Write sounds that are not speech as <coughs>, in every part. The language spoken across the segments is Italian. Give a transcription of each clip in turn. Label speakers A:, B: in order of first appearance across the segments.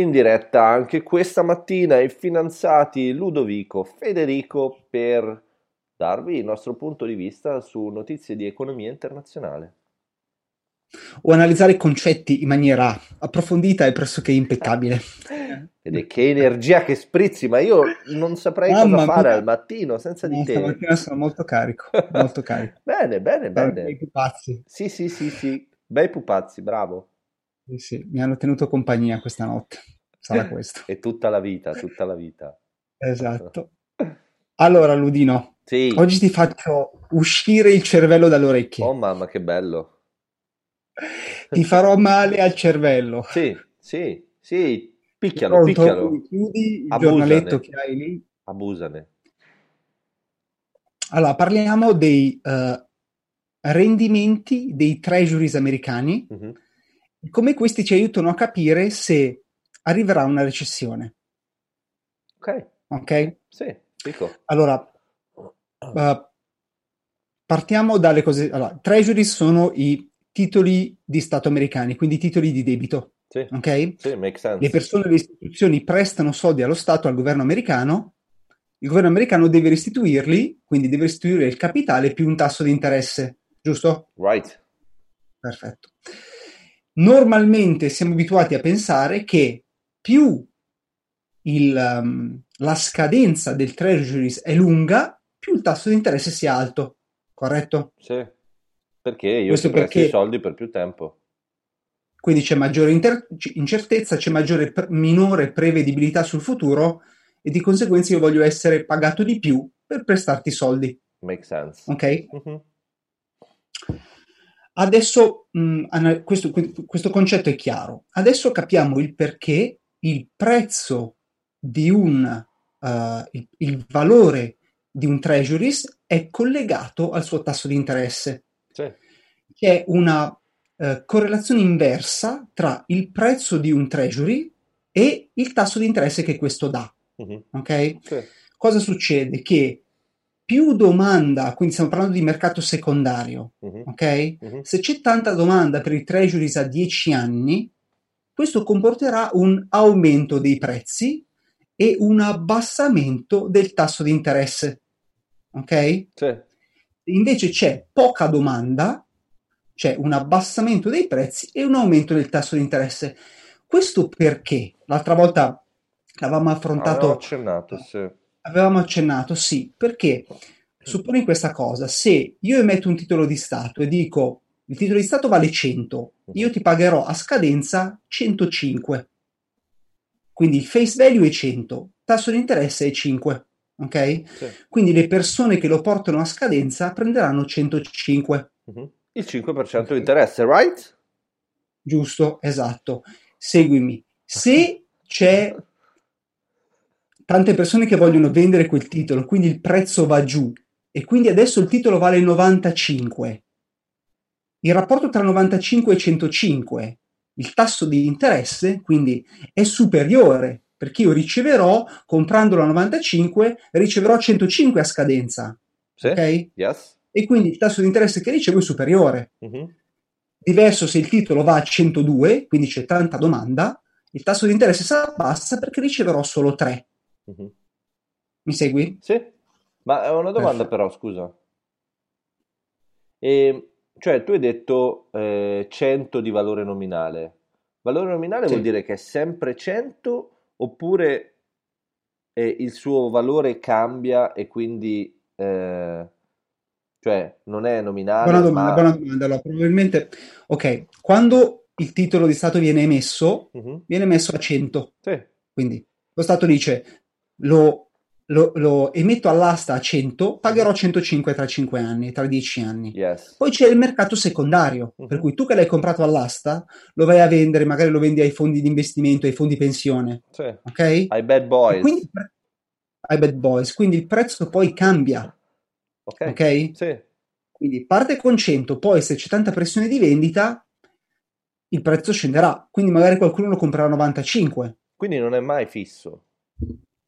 A: in diretta anche questa mattina i finanziati Ludovico Federico per darvi il nostro punto di vista su notizie di economia internazionale.
B: O analizzare i concetti in maniera approfondita e pressoché impeccabile. <laughs>
A: Vede che energia che sprizzi, ma io non saprei Mamma cosa fare mia. al mattino senza di te.
B: Stamattina sono molto carico, molto carico. <laughs>
A: bene, bene, bene.
B: Bei pupazzi.
A: Sì, sì, sì, sì, bei pupazzi, bravo.
B: Sì, sì, mi hanno tenuto compagnia questa notte, sarà <laughs> questo.
A: e tutta la vita, tutta la vita.
B: Esatto. Allora, Ludino,
A: sì.
B: oggi ti faccio uscire il cervello dalle orecchie.
A: Oh mamma, che bello.
B: Ti farò male al cervello.
A: Sì, sì, sì, picchialo, Pronto? picchialo.
B: Chiudi il Abusane. giornaletto che hai lì.
A: Abusane.
B: Allora, parliamo dei uh, rendimenti dei treasuries americani, uh-huh. Come questi ci aiutano a capire se arriverà una recessione.
A: Ok.
B: Ok?
A: Sì, dico.
B: Allora, uh, partiamo dalle cose... Allora, treasuries sono i titoli di Stato americani, quindi titoli di debito.
A: Sì,
B: ok?
A: Sì, make sense.
B: Le persone e le istituzioni prestano soldi allo Stato, al governo americano, il governo americano deve restituirli, quindi deve restituire il capitale più un tasso di interesse, giusto?
A: Right.
B: Perfetto. Normalmente siamo abituati a pensare che più il, um, la scadenza del treasuries è lunga, più il tasso di interesse sia alto, corretto?
A: Sì. Perché io Questo ti perché... i soldi per più tempo.
B: Quindi c'è maggiore inter... incertezza, c'è maggiore, minore prevedibilità sul futuro e di conseguenza io voglio essere pagato di più per prestarti soldi.
A: Make sense.
B: Ok? Mm-hmm. Adesso mh, questo, questo concetto è chiaro. Adesso capiamo il perché il prezzo di un uh, il, il, valore di un treasuries è collegato al suo tasso di interesse.
A: Sì.
B: C'è una uh, correlazione inversa tra il prezzo di un treasury e il tasso di interesse che questo dà.
A: Uh-huh.
B: Ok?
A: Sì.
B: Cosa succede? Che più domanda, quindi stiamo parlando di mercato secondario,
A: uh-huh.
B: ok?
A: Uh-huh.
B: Se c'è tanta domanda per i treasuries a 10 anni, questo comporterà un aumento dei prezzi e un abbassamento del tasso di interesse. Ok?
A: Sì
B: invece c'è poca domanda, c'è un abbassamento dei prezzi e un aumento del tasso di interesse. Questo perché? L'altra volta l'avevamo affrontato.
A: Avevamo accennato, sì.
B: Avevamo accennato, sì, perché supponi questa cosa, se io emetto un titolo di Stato e dico il titolo di Stato vale 100, io ti pagherò a scadenza 105. Quindi il face value è 100, tasso di interesse è 5 ok?
A: Sì.
B: Quindi le persone che lo portano a scadenza prenderanno 105.
A: Uh-huh. Il 5% di interesse, right?
B: Giusto, esatto. Seguimi. Se c'è <laughs> tante persone che vogliono vendere quel titolo, quindi il prezzo va giù e quindi adesso il titolo vale 95. Il rapporto tra 95 e 105, il tasso di interesse, quindi è superiore perché io riceverò, comprandolo a 95, riceverò 105 a scadenza.
A: Sì,
B: ok?
A: Yes.
B: E quindi il tasso di interesse che ricevo è superiore.
A: Uh-huh.
B: Diverso se il titolo va a 102, quindi c'è tanta domanda, il tasso di interesse si abbassa perché riceverò solo 3.
A: Uh-huh.
B: Mi segui?
A: Sì. Ma è una domanda Perfetto. però, scusa. E, cioè, tu hai detto eh, 100 di valore nominale. Valore nominale sì. vuol dire che è sempre 100 oppure eh, il suo valore cambia e quindi eh, cioè non è nominale
B: buona domanda,
A: ma...
B: buona domanda. Allora, probabilmente ok quando il titolo di Stato viene emesso
A: uh-huh.
B: viene emesso a 100
A: sì.
B: quindi lo Stato dice lo lo, lo, emetto all'asta a 100, pagherò 105 tra 5 anni, tra 10 anni.
A: Yes.
B: Poi c'è il mercato secondario, uh-huh. per cui tu che l'hai comprato all'asta, lo vai a vendere, magari lo vendi ai fondi di investimento, ai fondi pensione.
A: Sì.
B: Ok?
A: Ai bad boys.
B: Quindi, ai bad boys. Quindi il prezzo poi cambia.
A: Ok?
B: okay?
A: Sì.
B: Quindi parte con 100, poi se c'è tanta pressione di vendita, il prezzo scenderà. Quindi magari qualcuno lo comprerà a 95.
A: Quindi non è mai fisso.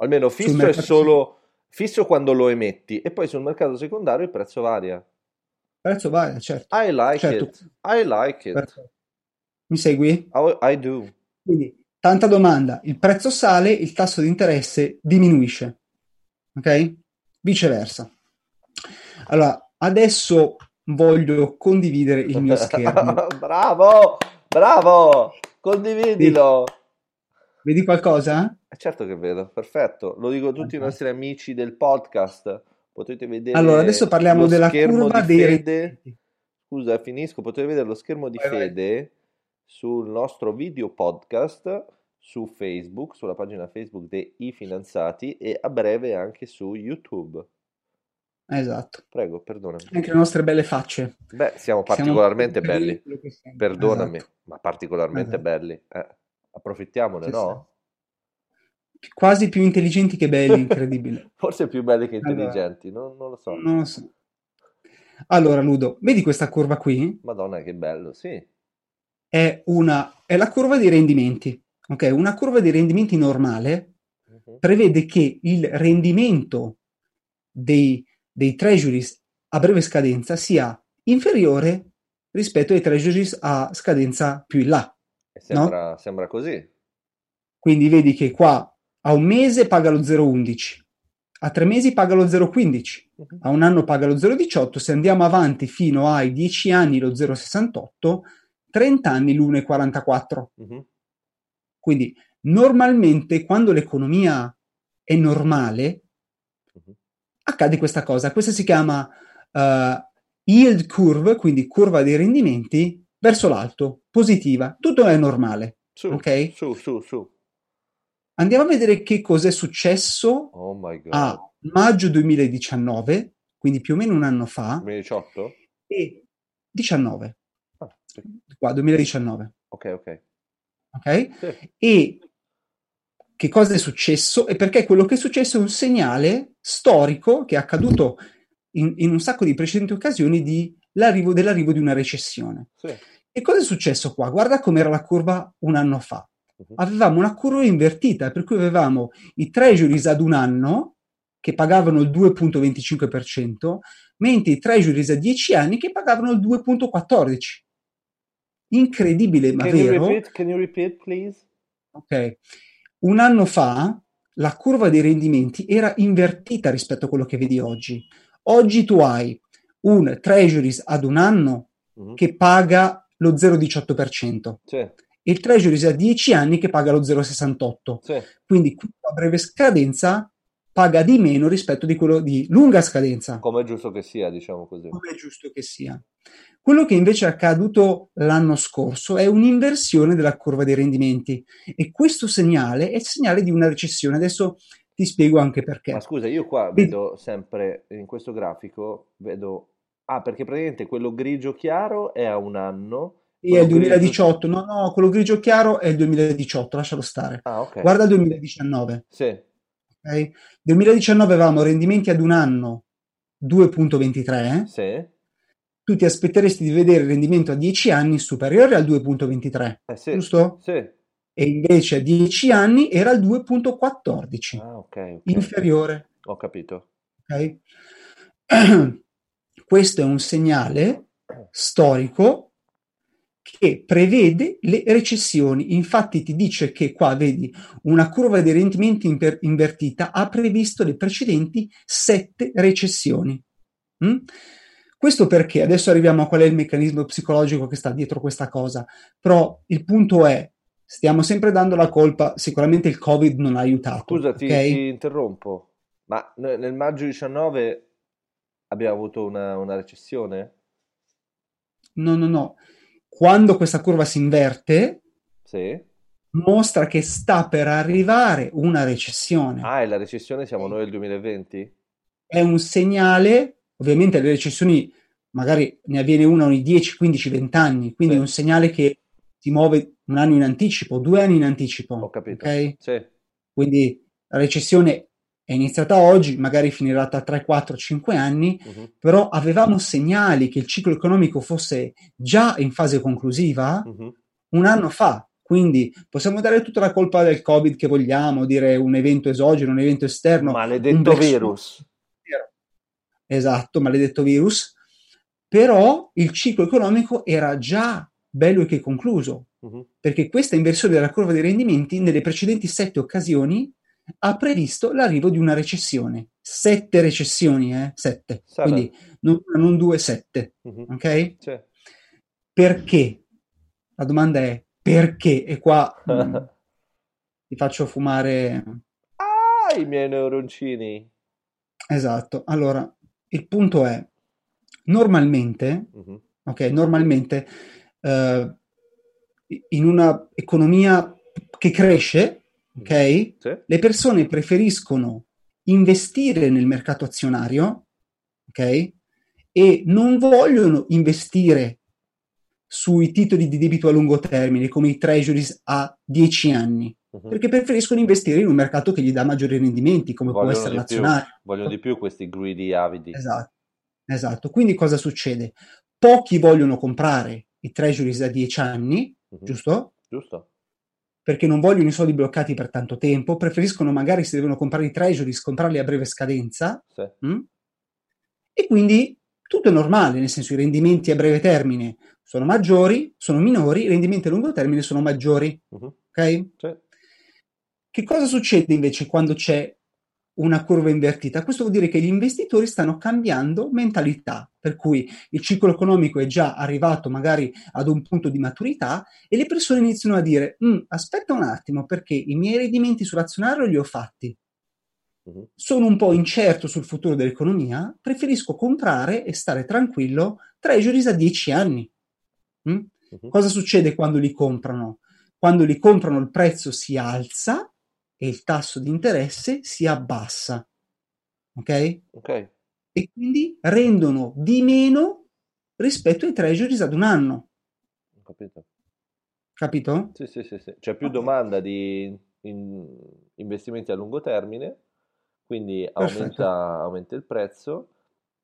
A: Almeno fisso è solo fisso quando lo emetti e poi sul mercato secondario il prezzo varia. Il
B: prezzo varia, certo.
A: I like
B: certo.
A: it. I like it.
B: Certo. Mi segui?
A: I, I do.
B: Quindi tanta domanda, il prezzo sale, il tasso di interesse diminuisce. Ok? Viceversa. Allora, adesso voglio condividere il mio <laughs> schermo.
A: bravo, bravo, condividilo.
B: Vedi, vedi qualcosa?
A: Eh, certo che vedo, perfetto. Lo dico a tutti i nostri amici del podcast. Potete vedere
B: Allora, adesso parliamo della curva
A: di
B: dei
A: Fede. Scusa, finisco. Potete vedere lo schermo di vai, Fede vai. sul nostro video podcast su Facebook, sulla pagina Facebook dei Finanziati e a breve anche su YouTube.
B: Esatto.
A: Prego, perdonami.
B: Anche le nostre belle facce.
A: Beh, siamo particolarmente siamo belli. Perdonami, esatto. ma particolarmente esatto. belli. Eh, approfittiamone, sì, no?
B: Sì. Quasi più intelligenti che belli, <laughs> incredibile.
A: Forse più belli che intelligenti, allora, non, non, lo so.
B: Non lo so. Allora, Ludo, vedi questa curva qui?
A: Madonna, che bello, sì.
B: È, una, è la curva dei rendimenti. Ok, una curva dei rendimenti normale uh-huh. prevede che il rendimento dei dei treasuries a breve scadenza sia inferiore rispetto ai treasuries a scadenza più in là.
A: Sembra,
B: no?
A: sembra così.
B: Quindi vedi che qua a un mese paga lo 0,11, a tre mesi paga lo 0,15, uh-huh. a un anno paga lo 0,18, se andiamo avanti fino ai 10 anni lo 0,68, 30 anni l'1,44. Uh-huh. Quindi normalmente quando l'economia è normale, accade questa cosa. Questa si chiama uh, yield curve, quindi curva dei rendimenti verso l'alto, positiva. Tutto è normale.
A: Su,
B: ok?
A: Su, su, su.
B: Andiamo a vedere che cosa è successo
A: oh
B: a maggio 2019, quindi più o meno un anno fa.
A: 2018?
B: E 19.
A: Ah, sì.
B: Qua, 2019.
A: Ok, ok.
B: Ok?
A: Sì.
B: E che cosa è successo e perché quello che è successo è un segnale storico che è accaduto in, in un sacco di precedenti occasioni di dell'arrivo di una recessione.
A: Sì.
B: E cosa è successo qua? Guarda com'era la curva un anno fa. Uh-huh. Avevamo una curva invertita, per cui avevamo i treasuries ad un anno che pagavano il 2.25%, mentre i treasuries a 10 anni che pagavano il 2.14%. Incredibile, ma
A: can
B: vero.
A: You repeat? Can you repeat, please?
B: Ok. Un anno fa la curva dei rendimenti era invertita rispetto a quello che vedi oggi. Oggi tu hai un treasuries ad un anno uh-huh. che paga lo 0,18%
A: sì.
B: e il treasuries a 10 anni che paga lo 0,68%.
A: Sì.
B: Quindi a breve scadenza paga di meno rispetto di quello di lunga scadenza.
A: Come è giusto che sia, diciamo così.
B: Come è giusto che sia. Quello che invece è accaduto l'anno scorso è un'inversione della curva dei rendimenti e questo segnale è il segnale di una recessione. Adesso ti spiego anche perché.
A: Ma scusa, io qua vedo sempre in questo grafico, vedo... Ah, perché praticamente quello grigio chiaro è a un anno.
B: Sì, è il 2018. Grigio... No, no, quello grigio chiaro è il 2018, lascialo stare.
A: Ah, ok.
B: Guarda il 2019.
A: Sì.
B: Okay? Nel 2019 avevamo rendimenti ad un anno 2.23.
A: Sì
B: tu ti aspetteresti di vedere il rendimento a 10 anni superiore al 2.23,
A: eh sì,
B: giusto?
A: Sì.
B: E invece a 10 anni era il 2.14,
A: ah, okay, okay.
B: inferiore.
A: Ho capito.
B: Okay? <clears throat> Questo è un segnale storico che prevede le recessioni. Infatti ti dice che qua vedi una curva di rendimenti inver- invertita ha previsto le precedenti sette recessioni. Mm? Questo perché adesso arriviamo a qual è il meccanismo psicologico che sta dietro questa cosa, però il punto è, stiamo sempre dando la colpa, sicuramente il Covid non ha aiutato.
A: Scusa, ti, okay? ti interrompo, ma nel maggio 19 abbiamo avuto una, una recessione?
B: No, no, no. Quando questa curva si inverte,
A: sì.
B: mostra che sta per arrivare una recessione.
A: Ah, e la recessione siamo noi nel 2020?
B: È un segnale Ovviamente le recessioni magari ne avviene una ogni 10, 15, 20 anni, quindi sì. è un segnale che si muove un anno in anticipo, due anni in anticipo.
A: Ho capito.
B: Okay?
A: Sì.
B: Quindi la recessione è iniziata oggi, magari finirà tra 3, 4, 5 anni, uh-huh. però avevamo segnali che il ciclo economico fosse già in fase conclusiva uh-huh. un anno fa. Quindi possiamo dare tutta la colpa del Covid che vogliamo, dire un evento esogeno, un evento esterno.
A: Maledetto virus.
B: Esatto, maledetto virus. Però il ciclo economico era già bello e che concluso,
A: Mhm.
B: perché questa inversione della curva dei rendimenti nelle precedenti sette occasioni ha previsto l'arrivo di una recessione. Sette recessioni, eh? Sette.
A: Seven.
B: Quindi non, non due, sette.
A: Mhm.
B: Ok?
A: Sì.
B: Perché? La domanda è perché? E qua mm, <laughs> ti faccio fumare.
A: Ah, i miei neuroncini.
B: Esatto. Allora, il punto è, normalmente,
A: Mhm.
B: ok, normalmente eh, in una economia che cresce, ok,
A: Sì.
B: le persone preferiscono investire nel mercato azionario, ok, e non vogliono investire sui titoli di debito a lungo termine come i treasuries a 10 anni,
A: Mhm.
B: perché preferiscono investire in un mercato che gli dà maggiori rendimenti, come può
A: Vogliono
B: essere
A: di più,
B: l'azionario.
A: vogliono di più questi greedy avidi.
B: Esatto, esatto. Quindi cosa succede? Pochi vogliono comprare i treasuries a 10 anni,
A: Mhm.
B: giusto?
A: Giusto?
B: Perché non vogliono i soldi bloccati per tanto tempo, preferiscono magari se devono comprare i treasuries, comprarli a breve scadenza,
A: Sì.
B: mm? e quindi tutto è normale, nel senso i rendimenti a breve termine sono maggiori, sono minori, i rendimenti a lungo termine sono maggiori,
A: Mhm.
B: ok?
A: Sì.
B: Che cosa succede invece quando c'è una curva invertita? Questo vuol dire che gli investitori stanno cambiando mentalità, per cui il ciclo economico è già arrivato magari ad un punto di maturità e le persone iniziano a dire "Mm, aspetta un attimo perché i miei rendimenti sull'azionario li ho fatti,
A: Mhm.
B: sono un po' incerto sul futuro dell'economia, preferisco comprare e stare tranquillo treasuries a 10 anni. Mm?
A: Mhm.
B: Cosa succede quando li comprano? Quando li comprano il prezzo si alza e il tasso di interesse si abbassa. Ok?
A: Ok.
B: E quindi rendono di meno rispetto ai treasuries ad un anno.
A: Capito.
B: Capito?
A: Sì, sì, sì, sì. C'è più domanda di in- investimenti a lungo termine, quindi aumenta, aumenta il prezzo,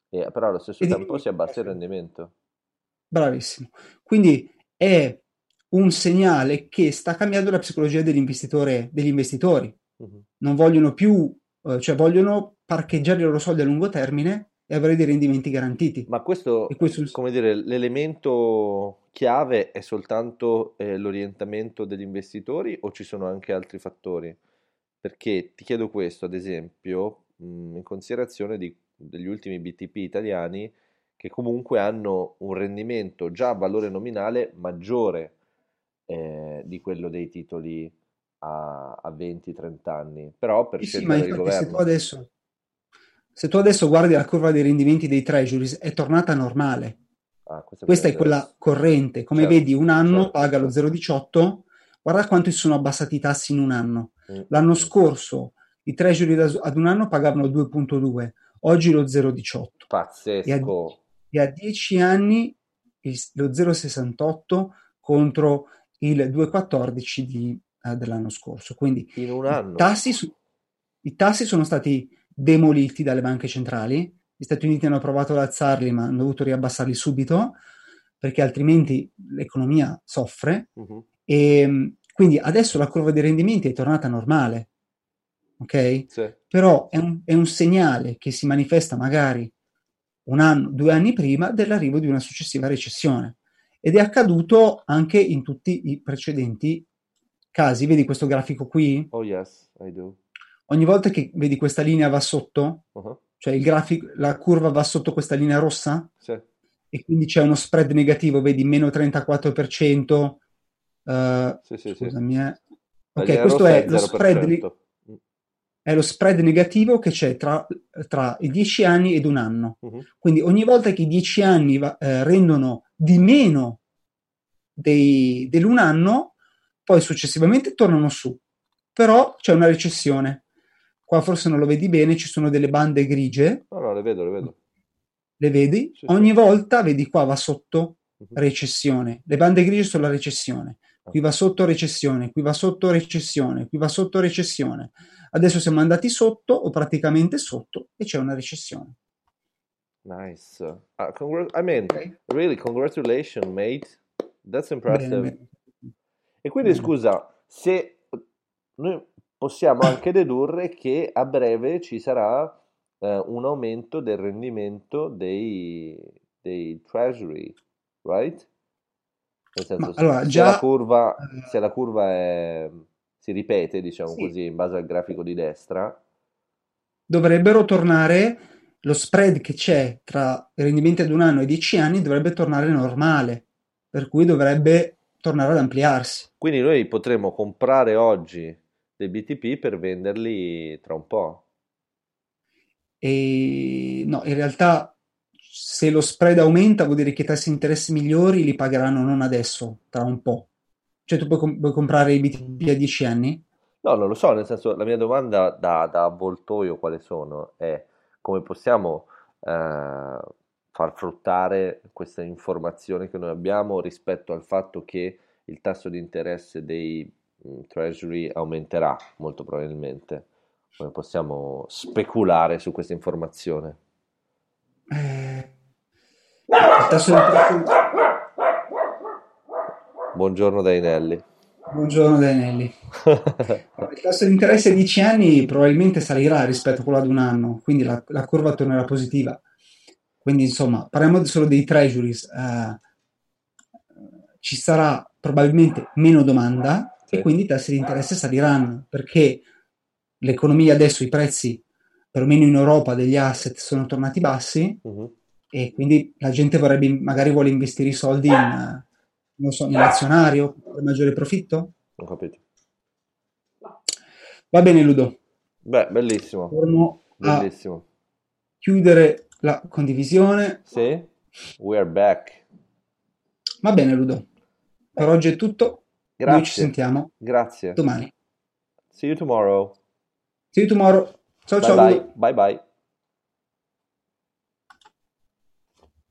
A: e, però allo stesso
B: E
A: tempo si abbassa il rendimento.
B: Bravissimo. Quindi è un segnale che sta cambiando la psicologia dell'investitore, degli investitori.
A: Mhm.
B: Non vogliono più, eh, cioè vogliono parcheggiare i loro soldi a lungo termine e avere dei rendimenti garantiti.
A: Ma questo,
B: questo
A: come dire, l'elemento chiave è soltanto eh, l'orientamento degli investitori o ci sono anche altri fattori? Perché ti chiedo questo, ad esempio, mh, in considerazione di- degli ultimi BTP italiani che comunque hanno un rendimento già a valore nominale maggiore eh, di quello dei titoli a, a 20-30 anni, però per
B: Sì, sì,
A: scelta
B: ma
A: del
B: infatti se tu
A: governo.
B: adesso, se tu adesso guardi la curva dei rendimenti dei treasuries, è tornata normale.
A: Ah,
B: Questa è quella corrente. Come
A: Certo,
B: vedi, un anno
A: certo,
B: paga lo
A: certo.
B: 0,18. Guarda quanto si sono abbassati i tassi in un anno.
A: Mm,
B: L'anno scorso i treasury da- ad un anno pagavano 2,2, oggi lo 0,18. E a,
A: Pazzesco.
B: e a 10 anni il- lo 0,68 contro il 2,14 di- eh, dell'anno scorso. Quindi i tassi, su- i tassi sono stati demoliti dalle banche centrali. Gli Stati Uniti hanno provato ad alzarli, ma hanno dovuto riabbassarli subito perché altrimenti l'economia soffre.
A: Mhm.
B: E mh, quindi adesso la curva dei rendimenti è tornata normale, ok?
A: Sì.
B: Però è un, è un segnale che si manifesta magari un anno, due anni prima dell'arrivo di una successiva recessione. Ed è accaduto anche in tutti i precedenti casi. Vedi questo grafico qui?
A: Oh yes, I do.
B: Ogni volta che vedi questa linea va sotto,
A: Uh-huh.
B: cioè il grafico, la curva va sotto questa linea rossa
A: Sì.
B: e quindi c'è uno spread negativo, vedi meno 34%. eh,
A: Sì, sì, sì.
B: scusami, eh.
A: La
B: Ok, questo è
A: è
B: lo spread, ne-
A: 0%. Mm.
B: È lo spread negativo che c'è tra, tra i 10 anni ed un anno.
A: Mhm.
B: Quindi ogni volta che i 10 anni va- eh, rendono di meno dei- dell'un anno, poi successivamente tornano su. Però c'è una recessione. Qua forse non lo vedi bene, ci sono delle bande grigie,
A: No, no, le vedo, le vedo.
B: le vedi?
A: Sì,
B: Ogni
A: sì.
B: volta, vedi qua va sotto
A: Mhm.
B: recessione. Le bande grigie sono la recessione. Qui va sotto recessione, qui va sotto recessione, qui va sotto recessione. Adesso siamo andati sotto o praticamente sotto e c'è una recessione.
A: Nice. Ah, congr- I mean,
B: Ok?
A: really, congratulations, mate. That's impressive.
B: bene.
A: E quindi,
B: Bene.
A: scusa, se noi possiamo <coughs> anche dedurre che a breve ci sarà eh, un aumento del rendimento dei, dei treasury, right? Nel senso,
B: Ma allora,
A: se
B: già...
A: la curva,
B: eh,
A: se la curva è- si ripete, diciamo
B: sì,
A: così, in base al grafico di destra,
B: dovrebbero tornare, lo spread che c'è tra i rendimenti ad un anno e dieci anni dovrebbe tornare normale, per cui dovrebbe tornare ad ampliarsi.
A: quindi noi potremmo comprare oggi dei BTP per venderli tra un po'.
B: E no, in realtà se lo spread aumenta vuol dire che i tassi di interesse migliori li pagheranno non adesso, tra un po'. Cioè tu puoi, com- puoi comprare i BTP a 10 anni?
A: No, non lo so, nel senso, la mia domanda da, da avvoltoio quale sono? È come possiamo eh, far fruttare questa informazione che noi abbiamo rispetto al fatto che il tasso di interesse dei mm, treasury aumenterà molto probabilmente. Come possiamo speculare su questa informazione?
B: Eh, il tasso di interesse...
A: Buongiorno Dainelli.
B: Buongiorno. Allora, <laughs> Il tasso di interesse a 10 anni probabilmente salirà rispetto a quello ad un anno, quindi la, la curva tornerà positiva. Quindi insomma, parliamo solo dei treasuries. eh, ci sarà probabilmente meno domanda e
A: Sì.
B: quindi i tassi di interesse saliranno perché l'economia adesso, i prezzi, perlomeno in Europa, degli asset sono tornati bassi
A: Mhm,
B: e quindi la gente vorrebbe, magari vuole investire i soldi in, eh, non so, nell'azionario per maggiore profitto.
A: Ho capito.
B: Va bene, Ludo.
A: Beh, bellissimo,
B: Torno
A: bellissimo.
B: chiudere la condivisione.
A: Sì? We are back.
B: Va bene, Ludo. Per oggi è tutto. Noi ci
A: Grazie,
B: sentiamo
A: grazie.
B: domani.
A: See you tomorrow.
B: See you tomorrow. Ciao
A: Bye
B: ciao
A: bye, bye bye.